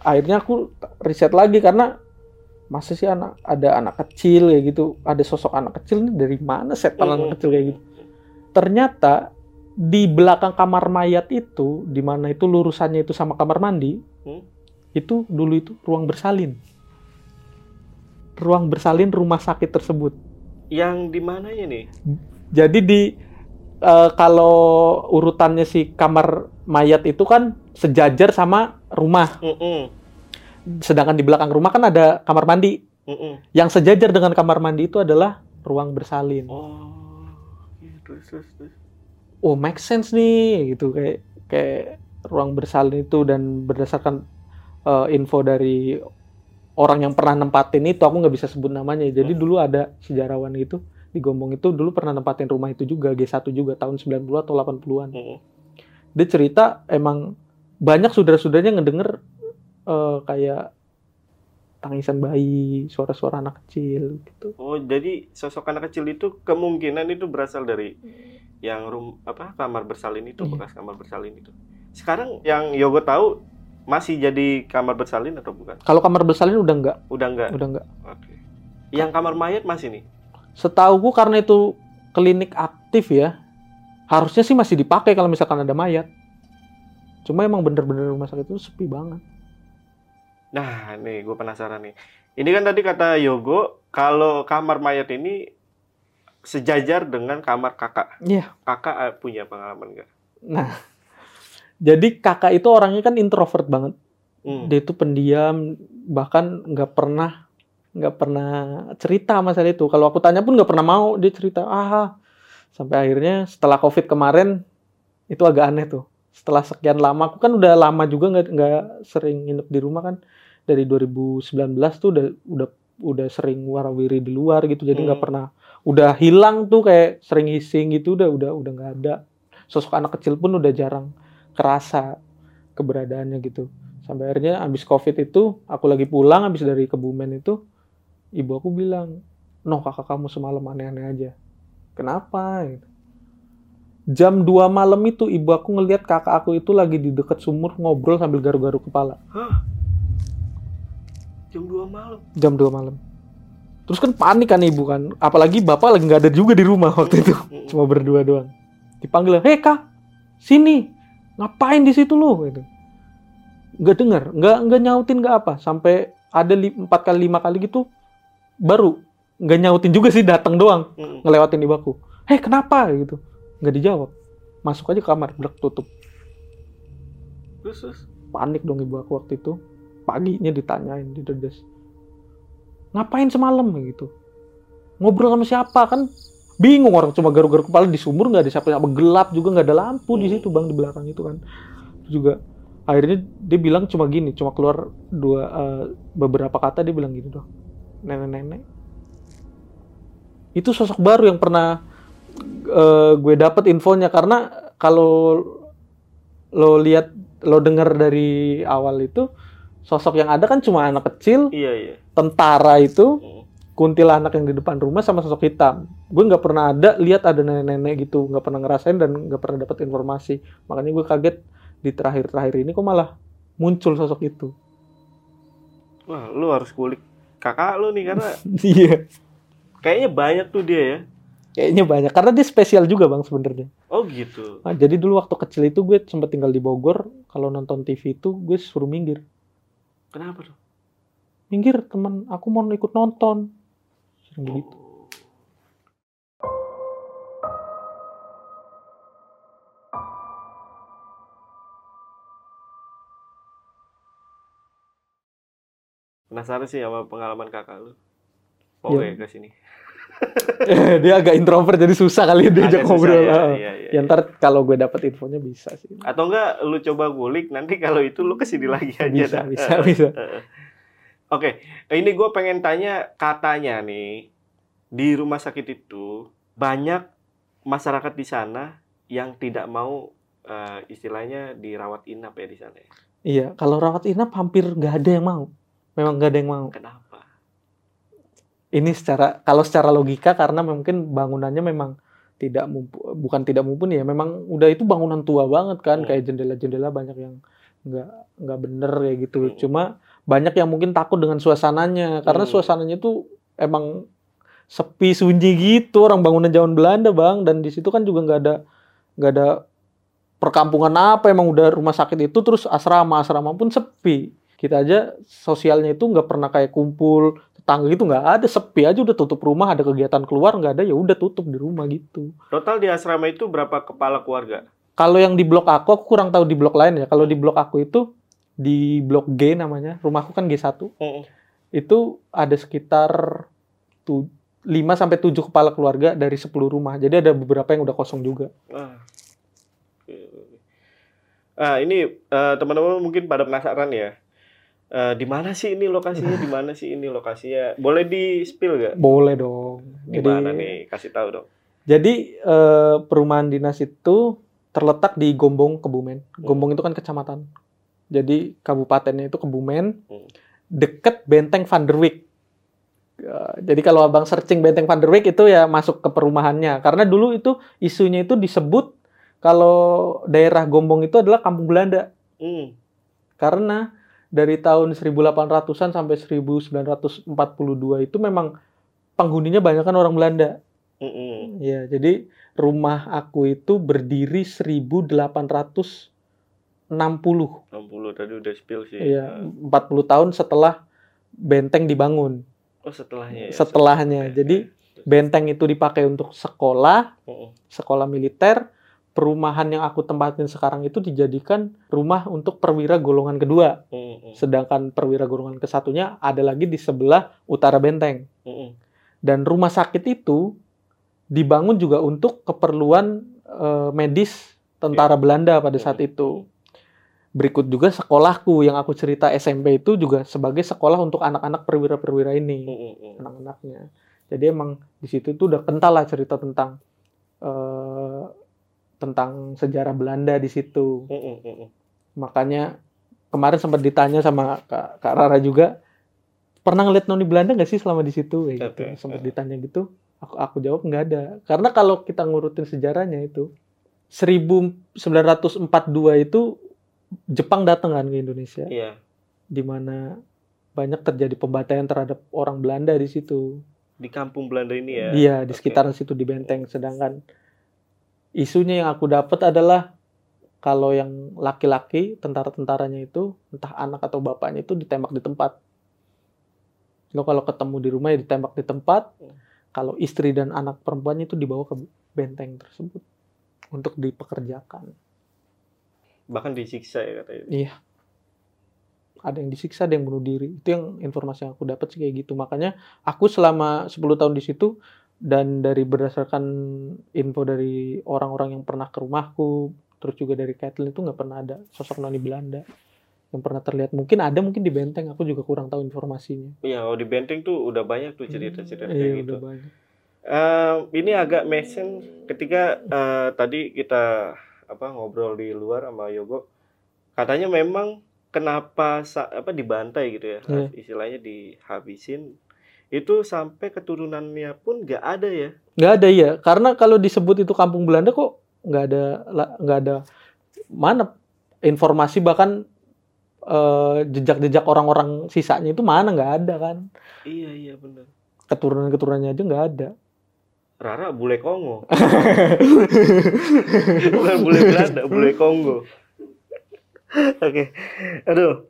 akhirnya aku riset lagi karena masa sih anak ada anak kecil kayak gitu ada sosok anak kecil ini dari mana setan anak Hmm. kecil kayak gitu ternyata di belakang kamar mayat itu di mana itu lurusannya itu sama kamar mandi Hmm. Itu dulu itu ruang bersalin ruang bersalin rumah sakit tersebut Yang di mananya nih? jadi di eh, kalau urutannya si kamar mayat itu kan sejajar sama rumah Hmm. sedangkan di belakang rumah kan ada kamar mandi Hmm. yang sejajar dengan kamar mandi itu adalah ruang bersalin Oh. Iya, terus terus terus. oh make sense nih gitu kayak kayak ruang bersalin itu dan berdasarkan eh, info dari orang yang pernah nempatin itu aku nggak bisa sebut namanya jadi Hmm. dulu ada sejarawan gitu di Gombong itu dulu pernah nempatin rumah itu juga G1 juga tahun 90 atau 80-an Hmm. dia cerita emang banyak saudara-saudaranya ngedenger eh, kayak tangisan bayi suara-suara anak kecil gitu Oh, jadi sosok anak kecil itu kemungkinan itu berasal dari yang rum apa kamar bersalin itu Iya. bekas kamar bersalin itu. Sekarang yang Yogo tahu masih jadi kamar bersalin atau bukan? kalau kamar bersalin udah enggak Udah enggak? udah enggak Oke. Yang kamar mayat masih nih. Setauku karena itu klinik aktif ya, harusnya sih masih dipakai kalau misalkan ada mayat. Cuma emang bener-bener rumah sakit itu sepi banget. Nah, nih gue penasaran nih. Ini kan tadi kata Yogo kalau kamar mayat ini sejajar dengan kamar kakak. Iya. Kakak eh, punya pengalaman nggak? Nah, jadi kakak itu orangnya kan introvert banget. Hmm. Dia itu pendiam, bahkan nggak pernah nggak pernah cerita masalah itu. Kalau aku tanya pun nggak pernah mau dia cerita. Ah, sampai akhirnya setelah covid kemarin itu agak aneh tuh. Setelah sekian lama, aku kan udah lama juga nggak nggak sering nginep di rumah kan. Dari 2019 tuh udah udah udah sering warawiri di luar gitu. Jadi nggak Hmm. pernah udah hilang tuh kayak sering hising gitu udah udah udah nggak ada. Sosok anak kecil pun udah jarang kerasa keberadaannya gitu. Sampai akhirnya abis covid itu aku lagi pulang abis dari Kebumen itu ibu aku bilang, "Noh, kakak kamu semalam aneh-aneh aja." Kenapa? Gitu. Jam 2 malam itu ibu aku ngelihat kakak aku itu lagi di dekat sumur ngobrol sambil garuk-garuk kepala. Hah? Jam 2 malam. Jam 2 malam. Terus kan panik kan ibu kan. Apalagi bapak lagi nggak ada juga di rumah waktu itu. Cuma berdua doang. Dipanggil, "Hei kak, sini. Ngapain di situ lu?" Gitu. Nggak dengar, nggak nggak nyautin nggak apa. Sampai ada empat kali lima kali gitu baru nggak nyautin juga sih datang doang Mm. ngelewatin ibu aku heh kenapa gitu nggak dijawab masuk aja ke kamar blek tutup Terus, terus. panik dong ibu aku waktu itu paginya ditanyain di dedes ngapain semalam gitu ngobrol sama siapa kan bingung orang cuma garuk-garuk kepala di sumur nggak ada siapa-siapa. Gelap juga nggak ada lampu di situ bang di belakang itu kan. Juga akhirnya dia bilang cuma gini cuma keluar dua eh, beberapa kata dia bilang gini doang. Nenek-nenek. Itu sosok baru yang pernah eh, gue dapet infonya. Karena kalau lo lihat lo dengar dari awal itu sosok yang ada kan cuma anak kecil Iya, iya. tentara itu Mm. Kuntilanak yang di depan rumah sama sosok hitam. Gue nggak pernah ada lihat ada nenek-nenek gitu nggak pernah ngerasain dan nggak pernah dapat informasi. Makanya gue kaget di terakhir-terakhir ini kok malah muncul sosok itu. Wah, lu harus kulik kakak lu nih karena *laughs* iya. Kayaknya banyak tuh dia ya. kayaknya banyak karena dia spesial juga bang sebenarnya. Oh gitu. Nah, jadi dulu waktu kecil itu gue sempat tinggal di Bogor. Kalau nonton TV itu gue suruh minggir. Kenapa tuh? minggir teman aku mau ikut nonton gitu. Penasaran sih sama pengalaman kakak lu. Mau Ya. ke sini? *laughs* dia agak introvert jadi susah kali diajak Agak susah ngobrol ya, iya, iya, ya iya. ntar kalau gue dapet infonya bisa sih Atau enggak lu coba gulik nanti kalau itu lu ke sini lagi aja. bisa dah. bisa bisa *laughs* Oke, ini gue pengen tanya katanya nih di rumah sakit itu banyak masyarakat di sana yang tidak mau eh, istilahnya dirawat inap ya di sana. ya. iya kalau rawat inap hampir nggak ada yang mau memang nggak ada yang mau Kenapa? ini secara kalau secara logika karena mungkin bangunannya memang tidak mumpu- bukan tidak mumpuni ya memang udah itu bangunan tua banget kan Hmm. kayak jendela-jendela banyak yang nggak nggak bener kayak gitu Hmm. cuma banyak yang mungkin takut dengan suasananya. Karena Hmm. suasananya tuh emang sepi sunyi gitu. Orang bangunan zaman Belanda bang. Dan di situ kan juga nggak ada nggak ada perkampungan apa. Emang udah rumah sakit itu terus asrama. Asrama pun sepi. Kita aja sosialnya itu nggak pernah kayak kumpul. Tetangga gitu nggak ada. Sepi aja udah tutup rumah. Ada kegiatan keluar nggak ada. Ya udah tutup di rumah gitu. Total di asrama itu berapa kepala keluarga? kalau yang di blok aku aku kurang tahu di blok lain ya. Kalau di blok aku itu di blok G namanya rumahku kan G1 itu ada sekitar tu- 5 sampai 7 kepala keluarga dari 10 rumah jadi ada beberapa yang udah kosong juga Ah. Ah, ini eh, teman-teman mungkin pada penasaran ya. Eh, di mana sih ini lokasinya? Di mana sih ini lokasinya? Boleh di spill gak? boleh dong Di mana nih? Kasih tahu dong. jadi eh, perumahan dinas itu terletak di Gombong Kebumen Gombong itu kan kecamatan jadi kabupatennya itu Kebumen Hmm. deket Benteng Van der Wijk Eh, jadi kalau abang searching Benteng Van der Wijk itu ya masuk ke perumahannya karena dulu itu isunya itu disebut kalau daerah Gombong itu adalah kampung Belanda Hmm. karena dari tahun 1800-an sampai 1942 itu memang penghuninya banyak kan orang Belanda. Mm-mm. Ya, jadi rumah aku itu berdiri 1860. 60 tadi udah spill sih. Iya, Ah. 40 tahun setelah benteng dibangun. Oh, setelahnya ya. Setelahnya. Jadi benteng itu dipakai untuk sekolah, Mm-mm. sekolah militer. Perumahan yang aku tempatin sekarang itu dijadikan rumah untuk perwira golongan kedua. Mm-mm. Sedangkan perwira golongan kesatunya ada lagi di sebelah utara benteng. Dan rumah sakit itu dibangun juga untuk keperluan eh, medis tentara Belanda pada saat itu. Berikut juga sekolahku yang aku cerita SMP itu juga sebagai sekolah untuk anak-anak perwira-perwira ini, Mm-mm. anak-anaknya. Jadi emang di situ tuh udah kental lah cerita tentang eh, tentang sejarah Belanda di situ. Mm-mm. Makanya kemarin sempat ditanya sama Kak, Kak Rara juga, pernah ngeliat noni Belanda nggak sih selama di situ? Gitu. Sempat ditanya gitu, aku aku jawab nggak ada. Karena kalau kita ngurutin sejarahnya itu 1942 itu Jepang datang kan ke Indonesia, Iya. di mana banyak terjadi pembantaian terhadap orang Belanda di situ. Di kampung Belanda ini ya. Iya, di Oke. sekitaran situ di Benteng. Sedangkan isunya yang aku dapat adalah kalau yang laki-laki tentara-tentaranya itu entah anak atau bapaknya itu ditembak di tempat. Lo kalau ketemu di rumah ya ditembak di tempat. Hmm. Kalau istri dan anak perempuannya itu dibawa ke benteng tersebut untuk dipekerjakan. Bahkan disiksa ya katanya. Iya. Ada yang disiksa, ada yang bunuh diri. Itu yang informasi yang aku dapat sih kayak gitu. Makanya aku selama 10 tahun di situ dan dari berdasarkan info dari orang-orang yang pernah ke rumahku, terus juga dari Kathleen itu nggak pernah ada sosok noni Belanda yang pernah terlihat. Mungkin ada, mungkin di benteng. Aku juga kurang tahu informasinya. Iya, kalau di Benteng tuh udah banyak tuh cerita-cerita Iya, kayak gitu. udah banyak. Eh, ini agak sense ketika eh, tadi kita apa ngobrol di luar sama Yogo. Katanya memang kenapa apa dibantai gitu ya, Iya. istilahnya dihabisin. Itu sampai keturunannya pun nggak ada ya. Nggak ada ya, karena kalau disebut itu kampung Belanda kok nggak ada nggak ada mana informasi bahkan eh, jejak-jejak orang-orang sisanya itu mana nggak ada kan Iya iya benar. keturunan-keturunannya aja nggak ada. Rara bule Kongo. *laughs* Bukan bule Belanda, bule Kongo. Oke. Aduh.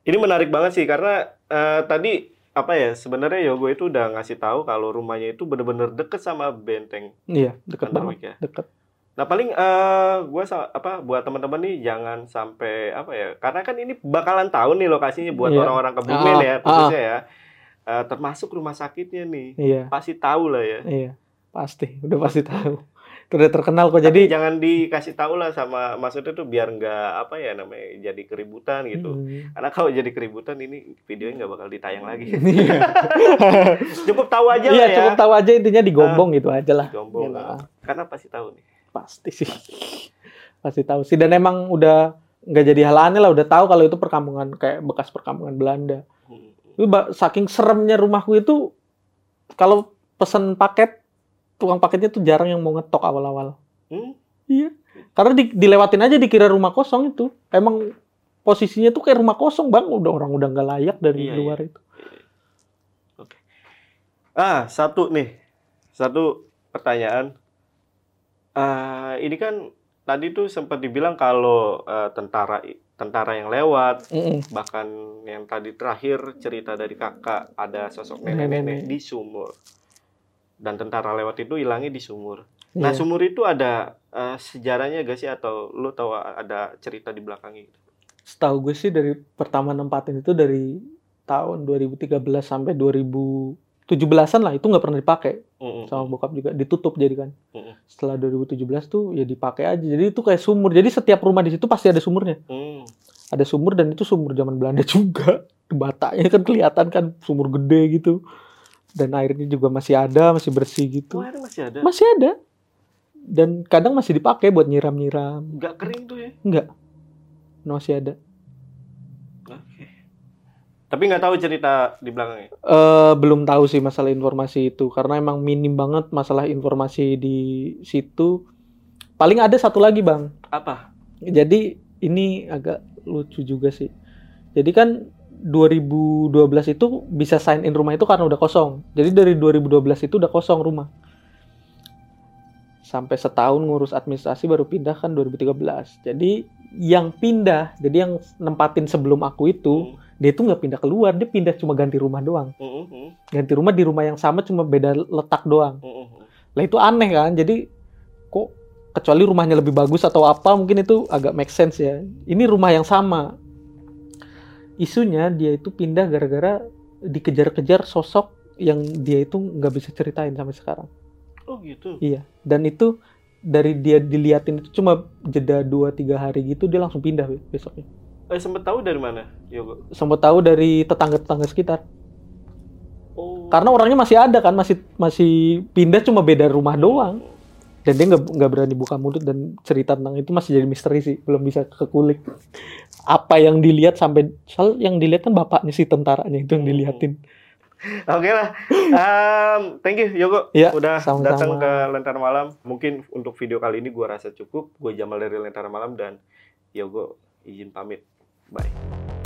Ini menarik banget sih karena eh, tadi apa ya sebenarnya Yogo itu udah ngasih tahu kalau rumahnya itu bener-bener deket sama benteng Iya dekat banget, Underwick ya. dekat. Nah paling eh gue apa buat teman-teman nih jangan sampai apa ya karena kan ini bakalan tahu nih lokasinya buat Iya. orang-orang Kebumen Ah, ya ah. khususnya ya. Eh, termasuk rumah sakitnya nih Iya pasti tahu lah ya. iya pasti udah pasti tahu. Udah terkenal kok jadi. jangan dikasih tahu lah sama maksudnya tuh biar nggak apa ya namanya jadi keributan gitu. Hmm. Karena kalau jadi keributan ini videonya nggak bakal ditayang lagi. *laughs* Iya *laughs* Cukup tahu aja Iya, lah ya. cukup tahu aja intinya digombong gitu aja lah. Gombong. Iya. Karena pasti tahu nih. Pasti sih. *laughs* Pasti tahu sih dan emang udah nggak jadi hal aneh lah udah tahu kalau itu perkampungan kayak bekas perkampungan Belanda. Hmm. Saking seremnya rumahku itu kalau pesen paket tukang paketnya tuh jarang yang mau ngetok awal-awal. Hmm? Iya. Karena di- dilewatin aja dikira rumah kosong itu. Emang posisinya tuh kayak rumah kosong bang. Udah orang udah nggak layak dari Iya, luar itu. Ah, satu nih. Satu pertanyaan. Ah, ini kan tadi tuh sempat dibilang kalau eh, tentara tentara yang lewat, Mm-mm. bahkan yang tadi terakhir cerita dari kakak ada sosok nenek-nenek di sumur. Dan tentara lewat itu hilangnya di sumur. Nah, Iya. sumur itu ada eh, sejarahnya gak sih atau lu tahu ada cerita di belakangnya gitu? Setahu gue sih dari pertama nempatin itu dari tahun 2013 sampai 2017-an lah itu nggak pernah dipakai Mm-mm. sama bokap juga ditutup jadi kan. Mm-mm. Setelah 2017 tuh ya dipakai aja. Jadi itu kayak sumur. Jadi setiap rumah di situ pasti ada sumurnya. Hmm. Ada sumur dan itu sumur zaman Belanda juga. *laughs* Batanya kan kelihatan kan sumur gede gitu. Dan airnya juga masih ada, masih bersih gitu. Oh, airnya masih ada. Masih ada. Dan kadang masih dipakai buat nyiram-nyiram. Nggak kering tuh ya? Enggak. Masih ada. Tapi nggak tahu cerita di belakangnya. Eh belum tahu sih masalah informasi itu karena emang minim banget masalah informasi di situ. Paling ada satu lagi bang. Apa? Jadi ini agak lucu juga sih. Jadi kan 2012 itu bisa sign in rumah itu karena udah kosong. Jadi dari 2012 itu udah kosong rumah. Sampai setahun ngurus administrasi baru pindah kan 2013. Jadi yang pindah, jadi yang nempatin sebelum aku itu, dia itu nggak pindah keluar, dia pindah cuma ganti rumah doang. Hmm, hmm, Ganti rumah di rumah yang sama cuma beda letak doang. hmm. Lah itu aneh kan. Jadi kok kecuali rumahnya lebih bagus atau apa mungkin itu agak make sense ya. Ini rumah yang sama. Isunya dia itu pindah gara-gara dikejar-kejar sosok yang dia itu nggak bisa ceritain sampai sekarang. Oh gitu. Iya. Dan itu dari dia diliatin itu cuma jeda 2-3 hari gitu dia langsung pindah be- besoknya. Eh sempet tahu dari mana, Yogo? Sempat tahu dari tetangga-tetangga sekitar. Oh. Karena orangnya masih ada kan, masih masih pindah cuma beda rumah doang. dan dia nggak nggak berani buka mulut dan cerita tentang itu masih jadi misteri sih belum bisa kekulik apa yang dilihat sampai soal yang dilihat kan bapaknya si tentaranya itu yang diliatin *laughs* Oke lah. Um, thank you Yogo. Ya, Udah sama-sama. datang ke Lentera Malam. Mungkin untuk video kali ini gua rasa cukup. Gue Jamal dari Lentera Malam dan Yogo izin pamit. Bye.